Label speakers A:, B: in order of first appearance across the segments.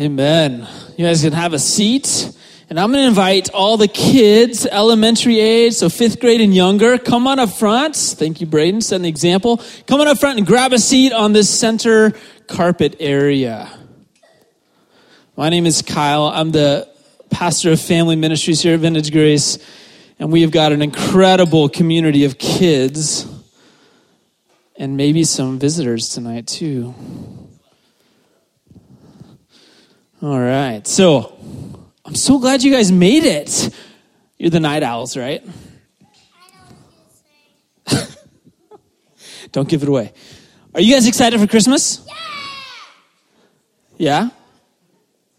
A: Amen. You guys can have a seat. And I'm going to invite all the kids, elementary age, so fifth grade and younger, come on up front. Thank you, Braden, setting the example. Come on up front and grab a seat on this center carpet area. My name is Kyle. I'm the pastor of family ministries here at Vintage Grace. And we have got an incredible community of kids and maybe some visitors tonight, too. All right. So, I'm so glad you guys made it. You're the night owls, right? Don't give it away. Are you guys excited for Christmas? Yeah?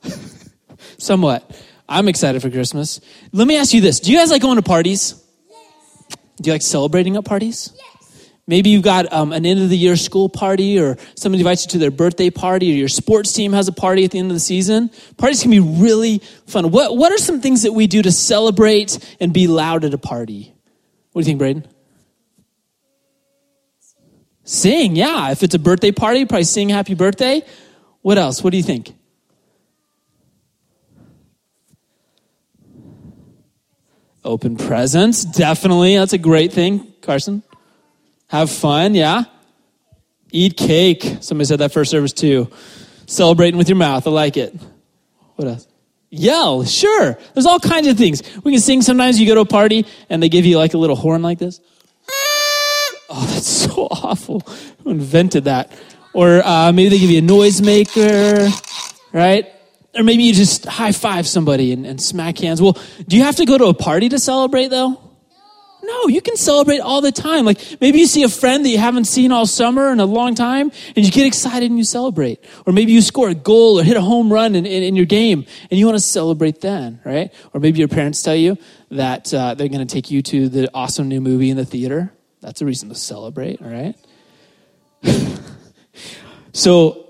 A: yeah? Somewhat. I'm excited for Christmas. Let me ask you this Do you guys like going to parties?
B: Yes.
A: Do you like celebrating at parties?
B: Yes.
A: Maybe you've got um, an end of the year school party, or somebody invites you to their birthday party, or your sports team has a party at the end of the season. Parties can be really fun. What, what are some things that we do to celebrate and be loud at a party? What do you think, Braden? Sing, yeah. If it's a birthday party, probably sing happy birthday. What else? What do you think? Open presents, definitely. That's a great thing. Carson? Have fun, yeah? Eat cake. Somebody said that first service too. Celebrating with your mouth. I like it. What else? Yell, sure. There's all kinds of things. We can sing sometimes you go to a party and they give you like a little horn like this. Oh, that's so awful. Who invented that? Or uh, maybe they give you a noisemaker, right? Or maybe you just high five somebody and, and smack hands. Well, do you have to go to a party to celebrate though? No, you can celebrate all the time. Like maybe you see a friend that you haven't seen all summer in a long time and you get excited and you celebrate. Or maybe you score a goal or hit a home run in, in, in your game and you want to celebrate then, right? Or maybe your parents tell you that uh, they're going to take you to the awesome new movie in the theater. That's a reason to celebrate, all right? so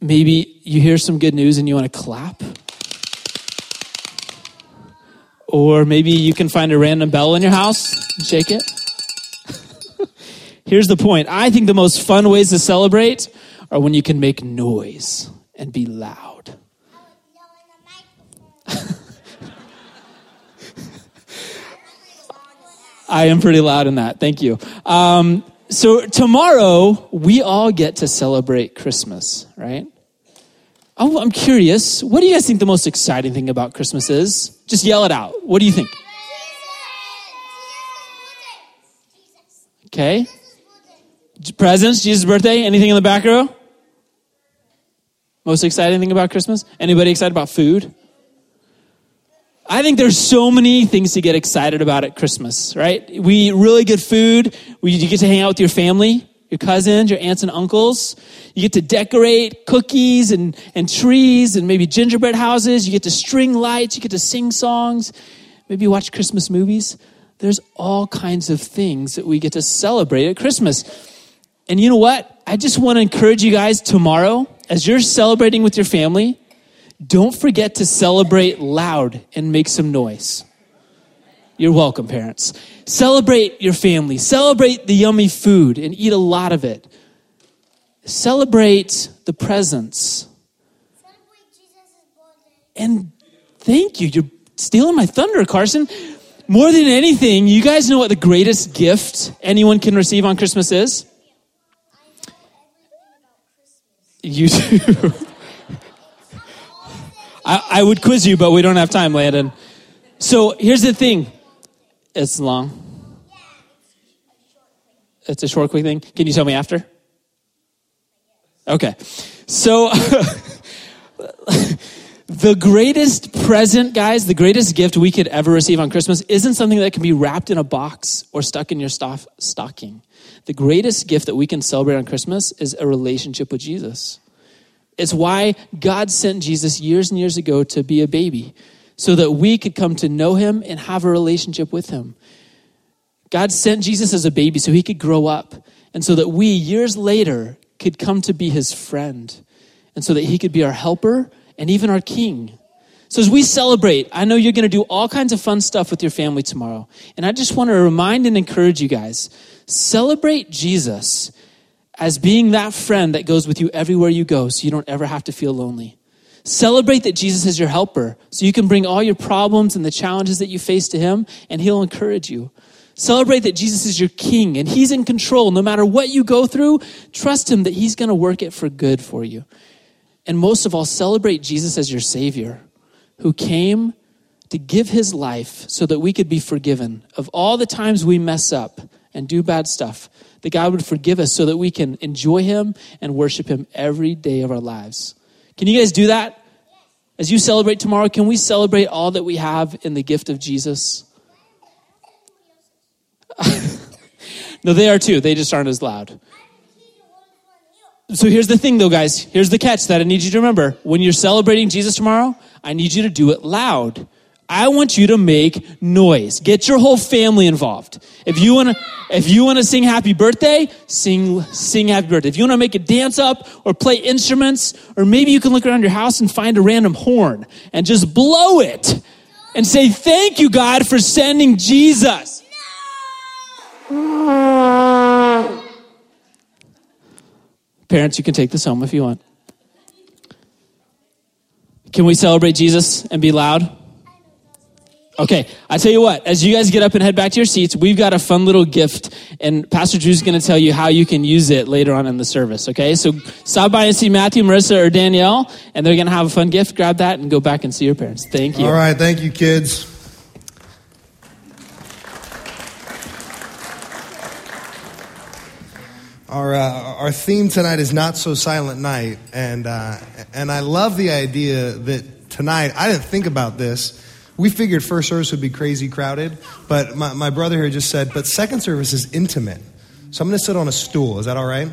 A: maybe you hear some good news and you want to clap. Or maybe you can find a random bell in your house and shake it. Here's the point I think the most fun ways to celebrate are when you can make noise and be loud. I am pretty loud in that. Thank you. Um, so, tomorrow, we all get to celebrate Christmas, right? Oh, I'm curious. What do you guys think the most exciting thing about Christmas is? Just yell it out. What do you think? Okay. Presents, Jesus' birthday. Anything in the back row? Most exciting thing about Christmas? Anybody excited about food? I think there's so many things to get excited about at Christmas, right? We eat really good food. We, you get to hang out with your family, your cousins, your aunts and uncles. You get to decorate cookies and, and trees and maybe gingerbread houses. You get to string lights. You get to sing songs. Maybe watch Christmas movies. There's all kinds of things that we get to celebrate at Christmas. And you know what? I just want to encourage you guys tomorrow, as you're celebrating with your family, don't forget to celebrate loud and make some noise. You're welcome, parents. Celebrate your family. Celebrate the yummy food and eat a lot of it. Celebrate the presents. And thank you. You're stealing my thunder, Carson. More than anything, you guys know what the greatest gift anyone can receive on Christmas is? You do. I, I would quiz you, but we don't have time, Landon. So here's the thing it's long. It's a short, quick thing. Can you tell me after? Okay. So, the greatest present, guys, the greatest gift we could ever receive on Christmas isn't something that can be wrapped in a box or stuck in your stoff, stocking. The greatest gift that we can celebrate on Christmas is a relationship with Jesus. It's why God sent Jesus years and years ago to be a baby, so that we could come to know him and have a relationship with him. God sent Jesus as a baby so he could grow up, and so that we, years later, could come to be his friend, and so that he could be our helper and even our king. So, as we celebrate, I know you're going to do all kinds of fun stuff with your family tomorrow. And I just want to remind and encourage you guys celebrate Jesus as being that friend that goes with you everywhere you go so you don't ever have to feel lonely. Celebrate that Jesus is your helper so you can bring all your problems and the challenges that you face to him and he'll encourage you. Celebrate that Jesus is your king and he's in control. No matter what you go through, trust him that he's going to work it for good for you. And most of all, celebrate Jesus as your savior who came to give his life so that we could be forgiven of all the times we mess up and do bad stuff. That God would forgive us so that we can enjoy him and worship him every day of our lives. Can you guys do that? As you celebrate tomorrow, can we celebrate all that we have in the gift of Jesus? no, they are too. They just aren't as loud. So here's the thing, though, guys. Here's the catch that I need you to remember. When you're celebrating Jesus tomorrow, I need you to do it loud. I want you to make noise. Get your whole family involved. If you want to, if you want to sing happy birthday, sing, sing happy birthday. If you want to make a dance up or play instruments, or maybe you can look around your house and find a random horn and just blow it and say, thank you, God, for sending Jesus. Parents, you can take this home if you want. Can we celebrate Jesus and be loud? Okay, I tell you what, as you guys get up and head back to your seats, we've got a fun little gift, and Pastor Drew's going to tell you how you can use it later on in the service, okay? So stop by and see Matthew, Marissa, or Danielle, and they're going to have a fun gift. Grab that and go back and see your parents. Thank you.
B: All right, thank you, kids. Our, uh, our theme tonight is Not So Silent Night, and, uh, and I love the idea that tonight, I didn't think about this we figured first service would be crazy crowded, but my, my brother here just said, but second service is intimate. So I'm going to sit on a stool. Is that all right?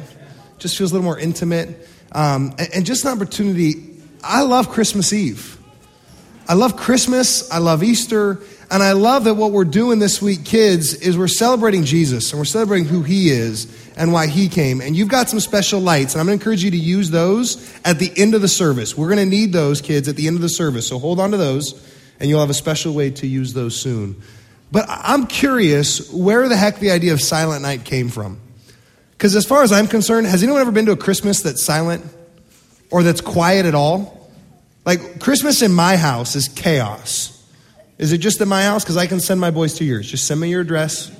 B: Just feels a little more intimate. Um, and, and just an opportunity. I love Christmas Eve. I love Christmas. I love Easter. And I love that what we're doing this week, kids, is we're celebrating Jesus and we're celebrating who he is and why he came. And you've got some special lights, and I'm going to encourage you to use those at the end of the service. We're going to need those, kids, at the end of the service. So hold on to those and you'll have a special way to use those soon. But I'm curious where the heck the idea of Silent Night came from. Because as far as I'm concerned, has anyone ever been to a Christmas that's silent or that's quiet at all? Like, Christmas in my house is chaos. Is it just in my house? Because I can send my boys to yours. Just send me your address,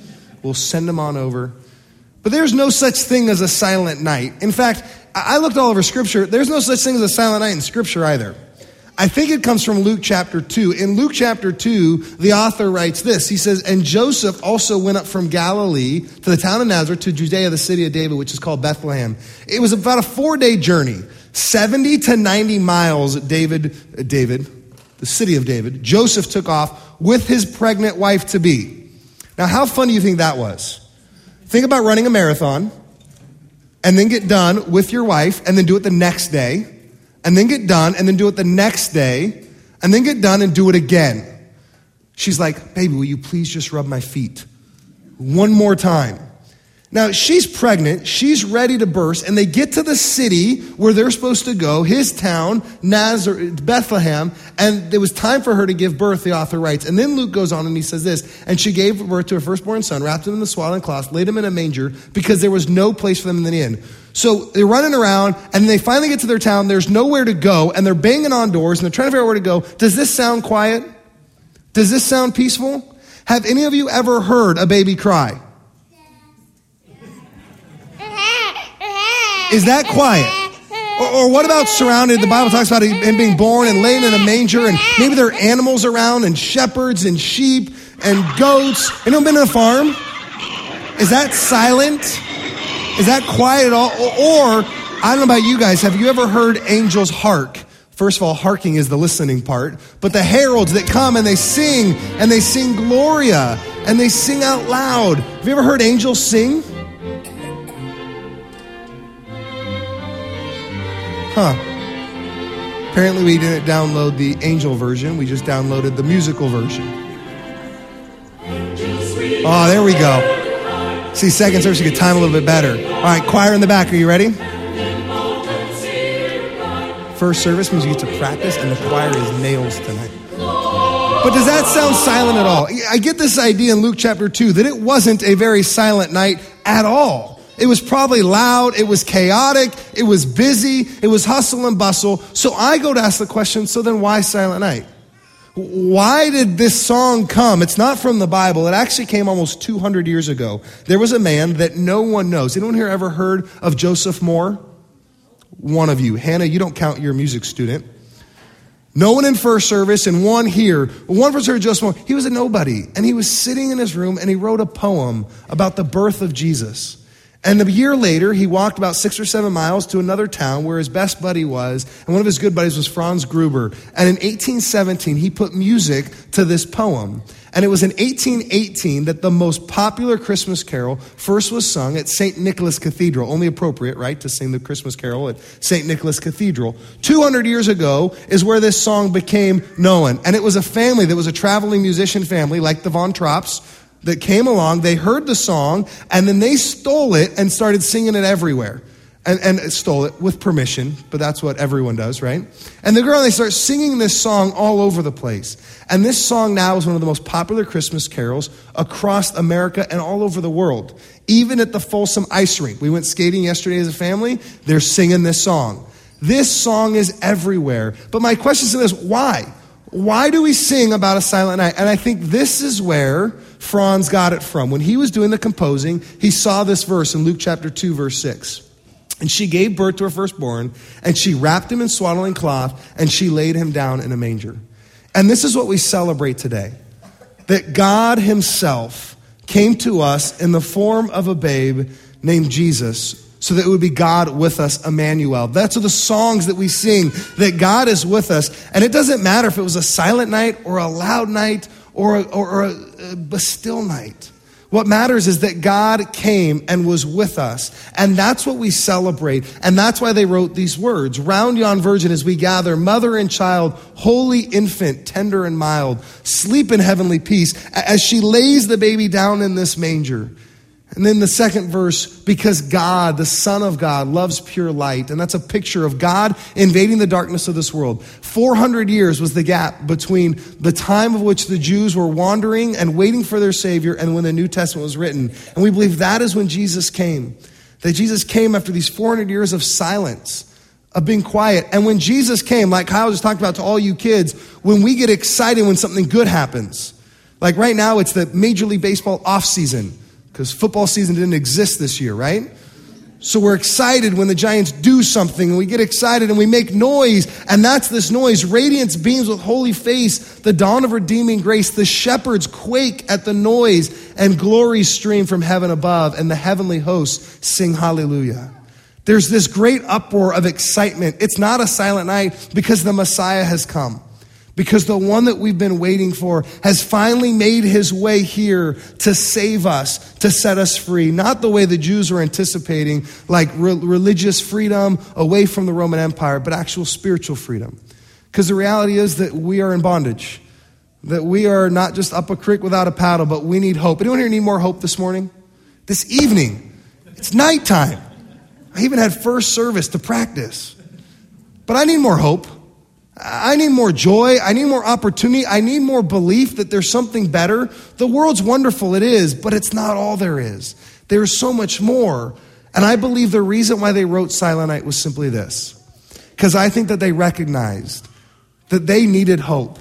B: we'll send them on over. But there's no such thing as a silent night. In fact, I looked all over Scripture. There's no such thing as a silent night in Scripture either. I think it comes from Luke chapter 2. In Luke chapter 2, the author writes this. He says, And Joseph also went up from Galilee to the town of Nazareth to Judea, the city of David, which is called Bethlehem. It was about a four day journey, 70 to 90 miles. David, David, the city of David, Joseph took off with his pregnant wife to be. Now, how fun do you think that was? Think about running a marathon and then get done with your wife and then do it the next day and then get done and then do it the next day and then get done and do it again. She's like, Baby, will you please just rub my feet one more time? Now, she's pregnant, she's ready to burst, and they get to the city where they're supposed to go, his town, Nazareth, Bethlehem, and it was time for her to give birth, the author writes. And then Luke goes on and he says this And she gave birth to her firstborn son, wrapped him in the swaddling cloth, laid him in a manger, because there was no place for them in the inn. So they're running around, and they finally get to their town, there's nowhere to go, and they're banging on doors, and they're trying to figure out where to go. Does this sound quiet? Does this sound peaceful? Have any of you ever heard a baby cry? Is that quiet? Or, or, what about surrounded? The Bible talks about him being born and laying in a manger, and maybe there are animals around, and shepherds, and sheep, and goats. Anyone been to a farm? Is that silent? Is that quiet at all? Or, I don't know about you guys, have you ever heard angels hark? First of all, harking is the listening part, but the heralds that come and they sing, and they sing Gloria, and they sing out loud. Have you ever heard angels sing? Huh. Apparently, we didn't download the angel version, we just downloaded the musical version. Oh, there we go. See, second service, you get time a little bit better. All right, choir in the back, are you ready? First service means you get to practice, and the choir is nails tonight. But does that sound silent at all? I get this idea in Luke chapter 2 that it wasn't a very silent night at all. It was probably loud, it was chaotic, it was busy, it was hustle and bustle. So I go to ask the question so then why Silent Night? Why did this song come? It's not from the Bible. It actually came almost 200 years ago. There was a man that no one knows. Anyone here ever heard of Joseph Mohr? One of you. Hannah, you don't count, you're a music student. No one in first service and one here. One for Sir Joseph Mohr. He was a nobody. And he was sitting in his room and he wrote a poem about the birth of Jesus. And a year later, he walked about six or seven miles to another town where his best buddy was, and one of his good buddies was Franz Gruber. And in 1817, he put music to this poem. And it was in 1818 that the most popular Christmas carol first was sung at St. Nicholas Cathedral. Only appropriate, right, to sing the Christmas carol at St. Nicholas Cathedral. 200 years ago is where this song became known. And it was a family that was a traveling musician family, like the Von Trapps, that came along. They heard the song, and then they stole it and started singing it everywhere and, and stole it with permission, but that's what everyone does, right? And the girl, they start singing this song all over the place. And this song now is one of the most popular Christmas carols across America and all over the world. Even at the Folsom Ice Rink. We went skating yesterday as a family, they're singing this song. This song is everywhere. But my question is this why? Why do we sing about a silent night? And I think this is where Franz got it from. When he was doing the composing, he saw this verse in Luke chapter 2, verse 6. And she gave birth to her firstborn, and she wrapped him in swaddling cloth, and she laid him down in a manger. And this is what we celebrate today that God Himself came to us in the form of a babe named Jesus so that it would be God with us, Emmanuel. That's the songs that we sing, that God is with us. And it doesn't matter if it was a silent night or a loud night or a, or, a, a still night. What matters is that God came and was with us. And that's what we celebrate. And that's why they wrote these words Round yon virgin as we gather, mother and child, holy infant, tender and mild, sleep in heavenly peace, as she lays the baby down in this manger. And then the second verse, because God, the Son of God, loves pure light. And that's a picture of God invading the darkness of this world. 400 years was the gap between the time of which the Jews were wandering and waiting for their Savior and when the New Testament was written. And we believe that is when Jesus came. That Jesus came after these 400 years of silence, of being quiet. And when Jesus came, like Kyle just talked about to all you kids, when we get excited when something good happens. Like right now, it's the Major League Baseball off season because football season didn't exist this year, right? So we're excited when the Giants do something and we get excited and we make noise. And that's this noise. Radiance beams with holy face, the dawn of redeeming grace. The shepherds quake at the noise and glory stream from heaven above and the heavenly hosts sing hallelujah. There's this great uproar of excitement. It's not a silent night because the Messiah has come because the one that we've been waiting for has finally made his way here to save us, to set us free. Not the way the Jews were anticipating, like re- religious freedom away from the Roman Empire, but actual spiritual freedom. Because the reality is that we are in bondage, that we are not just up a creek without a paddle, but we need hope. Anyone here need more hope this morning? This evening, it's nighttime. I even had first service to practice. But I need more hope. I need more joy. I need more opportunity. I need more belief that there's something better. The world's wonderful, it is, but it's not all there is. There's so much more. And I believe the reason why they wrote Silent Night was simply this because I think that they recognized that they needed hope,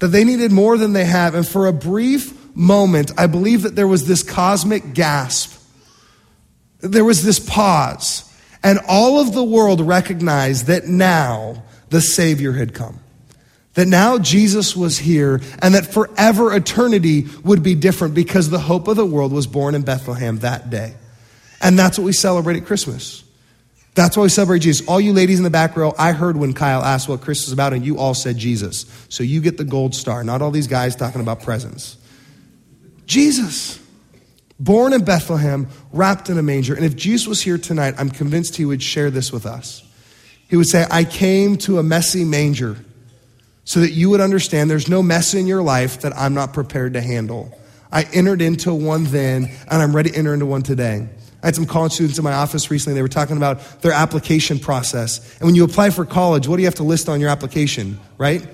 B: that they needed more than they have. And for a brief moment, I believe that there was this cosmic gasp, there was this pause, and all of the world recognized that now the Savior had come. That now Jesus was here and that forever eternity would be different because the hope of the world was born in Bethlehem that day. And that's what we celebrate at Christmas. That's why we celebrate Jesus. All you ladies in the back row, I heard when Kyle asked what Christmas is about, and you all said Jesus. So you get the gold star, not all these guys talking about presents. Jesus, born in Bethlehem, wrapped in a manger. And if Jesus was here tonight, I'm convinced he would share this with us. He would say, I came to a messy manger so that you would understand there's no mess in your life that I'm not prepared to handle. I entered into one then, and I'm ready to enter into one today. I had some college students in my office recently. They were talking about their application process. And when you apply for college, what do you have to list on your application, right?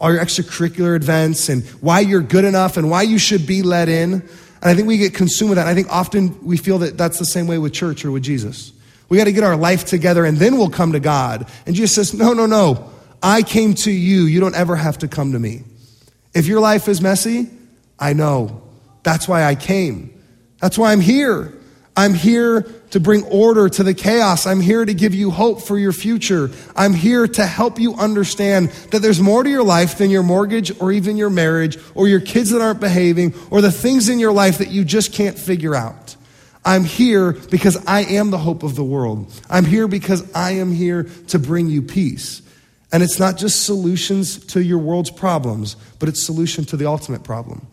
B: All your extracurricular events and why you're good enough and why you should be let in. And I think we get consumed with that. I think often we feel that that's the same way with church or with Jesus. We got to get our life together and then we'll come to God. And Jesus says, No, no, no. I came to you. You don't ever have to come to me. If your life is messy, I know. That's why I came. That's why I'm here. I'm here to bring order to the chaos. I'm here to give you hope for your future. I'm here to help you understand that there's more to your life than your mortgage or even your marriage or your kids that aren't behaving or the things in your life that you just can't figure out. I'm here because I am the hope of the world. I'm here because I am here to bring you peace. And it's not just solutions to your world's problems, but it's solution to the ultimate problem.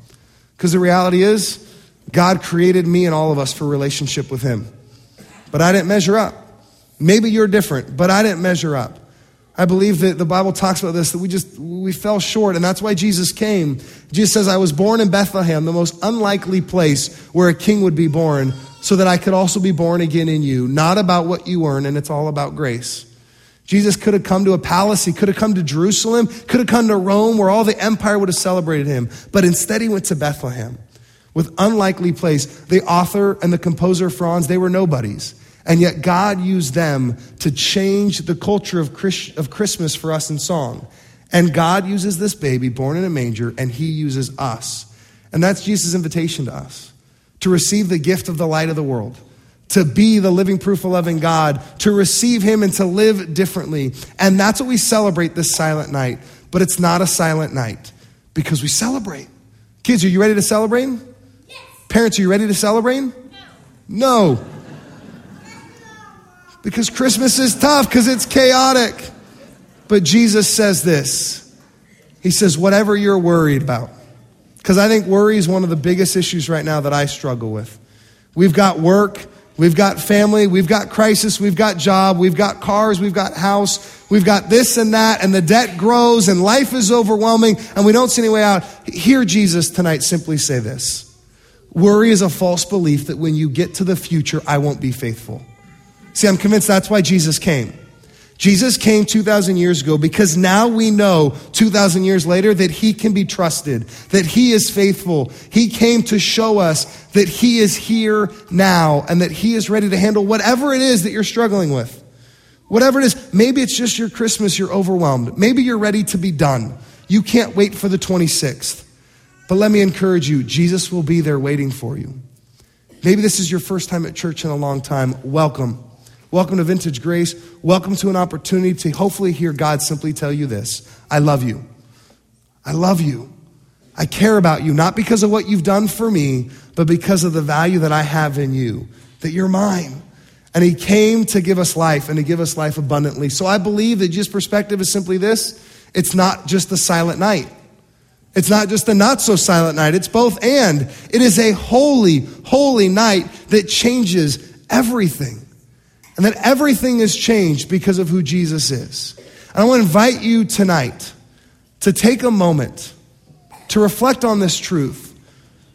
B: Because the reality is, God created me and all of us for relationship with Him. But I didn't measure up. Maybe you're different, but I didn't measure up. I believe that the Bible talks about this, that we just, we fell short, and that's why Jesus came. Jesus says, I was born in Bethlehem, the most unlikely place where a king would be born, so that I could also be born again in you. Not about what you earn, and it's all about grace. Jesus could have come to a palace. He could have come to Jerusalem, could have come to Rome, where all the empire would have celebrated him. But instead, he went to Bethlehem with unlikely place. The author and the composer Franz, they were nobodies. And yet God used them to change the culture of, Christ, of Christmas for us in song. And God uses this baby born in a manger, and he uses us. And that's Jesus' invitation to us to receive the gift of the light of the world, to be the living proof of loving God, to receive him and to live differently. And that's what we celebrate this silent night. But it's not a silent night because we celebrate. Kids, are you ready to celebrate?
C: Yes.
B: Parents, are you ready to celebrate?
C: No.
B: No. Because Christmas is tough because it's chaotic. But Jesus says this He says, whatever you're worried about, because I think worry is one of the biggest issues right now that I struggle with. We've got work, we've got family, we've got crisis, we've got job, we've got cars, we've got house, we've got this and that, and the debt grows, and life is overwhelming, and we don't see any way out. Hear Jesus tonight simply say this Worry is a false belief that when you get to the future, I won't be faithful. See, I'm convinced that's why Jesus came. Jesus came 2,000 years ago because now we know 2,000 years later that he can be trusted, that he is faithful. He came to show us that he is here now and that he is ready to handle whatever it is that you're struggling with. Whatever it is, maybe it's just your Christmas, you're overwhelmed. Maybe you're ready to be done. You can't wait for the 26th. But let me encourage you Jesus will be there waiting for you. Maybe this is your first time at church in a long time. Welcome. Welcome to Vintage Grace. Welcome to an opportunity to hopefully hear God simply tell you this I love you. I love you. I care about you, not because of what you've done for me, but because of the value that I have in you, that you're mine. And He came to give us life and to give us life abundantly. So I believe that Jesus' perspective is simply this it's not just the silent night. It's not just a not so silent night, it's both and. It is a holy, holy night that changes everything. And that everything is changed because of who Jesus is. And I want to invite you tonight to take a moment to reflect on this truth,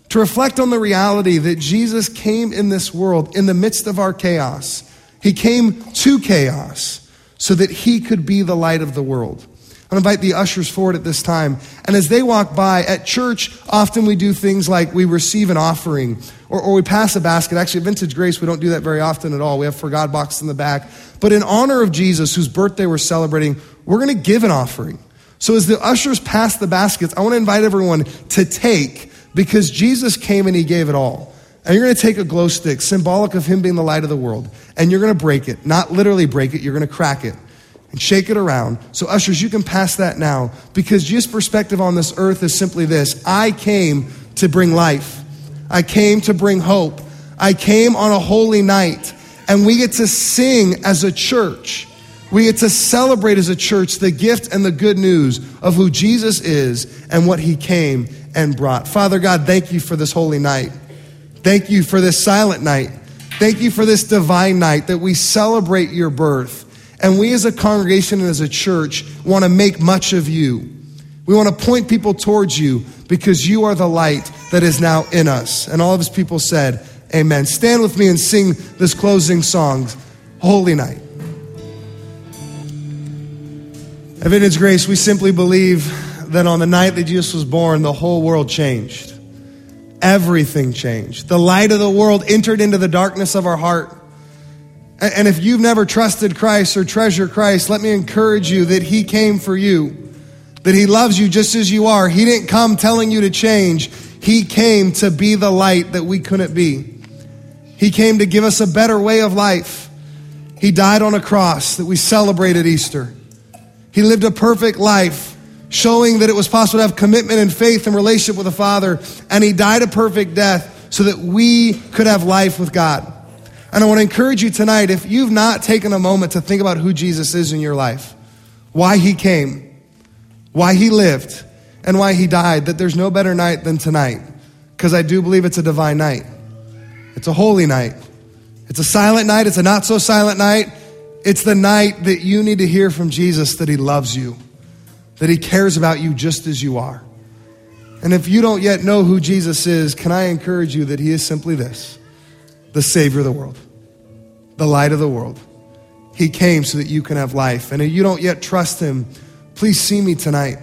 B: to reflect on the reality that Jesus came in this world in the midst of our chaos. He came to chaos so that he could be the light of the world. I invite the ushers forward at this time. And as they walk by, at church, often we do things like we receive an offering or, or we pass a basket. Actually, Vintage Grace, we don't do that very often at all. We have For God boxes in the back. But in honor of Jesus, whose birthday we're celebrating, we're going to give an offering. So as the ushers pass the baskets, I want to invite everyone to take because Jesus came and he gave it all. And you're going to take a glow stick, symbolic of him being the light of the world, and you're going to break it. Not literally break it, you're going to crack it and shake it around. So, ushers, you can pass that now because Jesus' perspective on this earth is simply this I came to bring life, I came to bring hope, I came on a holy night, and we get to sing as a church. We get to celebrate as a church the gift and the good news of who Jesus is and what he came and brought. Father God, thank you for this holy night. Thank you for this silent night. Thank you for this divine night that we celebrate your birth. And we as a congregation and as a church want to make much of you. We want to point people towards you because you are the light that is now in us. And all of his people said, Amen. Stand with me and sing this closing song, Holy Night. Vintage Grace, we simply believe that on the night that Jesus was born, the whole world changed. everything changed. The light of the world entered into the darkness of our heart. And if you've never trusted Christ or treasure Christ, let me encourage you that He came for you, that He loves you just as you are. He didn't come telling you to change, He came to be the light that we couldn't be. He came to give us a better way of life. He died on a cross that we celebrated Easter. He lived a perfect life, showing that it was possible to have commitment and faith and relationship with the Father. And He died a perfect death so that we could have life with God. And I want to encourage you tonight if you've not taken a moment to think about who Jesus is in your life, why he came, why he lived, and why he died, that there's no better night than tonight. Because I do believe it's a divine night. It's a holy night. It's a silent night. It's a not so silent night. It's the night that you need to hear from Jesus that he loves you, that he cares about you just as you are. And if you don't yet know who Jesus is, can I encourage you that he is simply this the Savior of the world, the light of the world. He came so that you can have life. And if you don't yet trust Him, please see me tonight.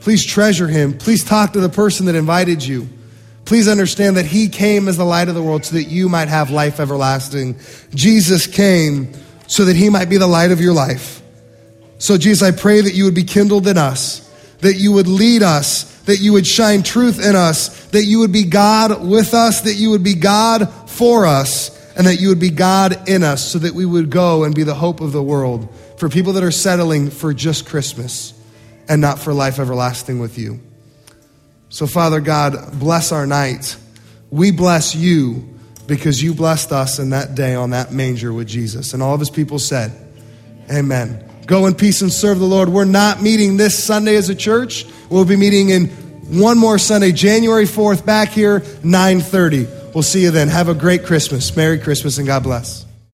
B: Please treasure Him. Please talk to the person that invited you. Please understand that He came as the light of the world so that you might have life everlasting. Jesus came so that He might be the light of your life. So, Jesus, I pray that you would be kindled in us, that you would lead us, that you would shine truth in us, that you would be God with us, that you would be God for us, and that you would be God in us, so that we would go and be the hope of the world for people that are settling for just Christmas and not for life everlasting with you. So, Father God, bless our night. We bless you because you blessed us in that day on that manger with Jesus. And all of his people said, Amen. Go in peace and serve the Lord. We're not meeting this Sunday as a church. We'll be meeting in one more Sunday, January 4th, back here, 930. We'll see you then. Have a great Christmas. Merry Christmas and God bless.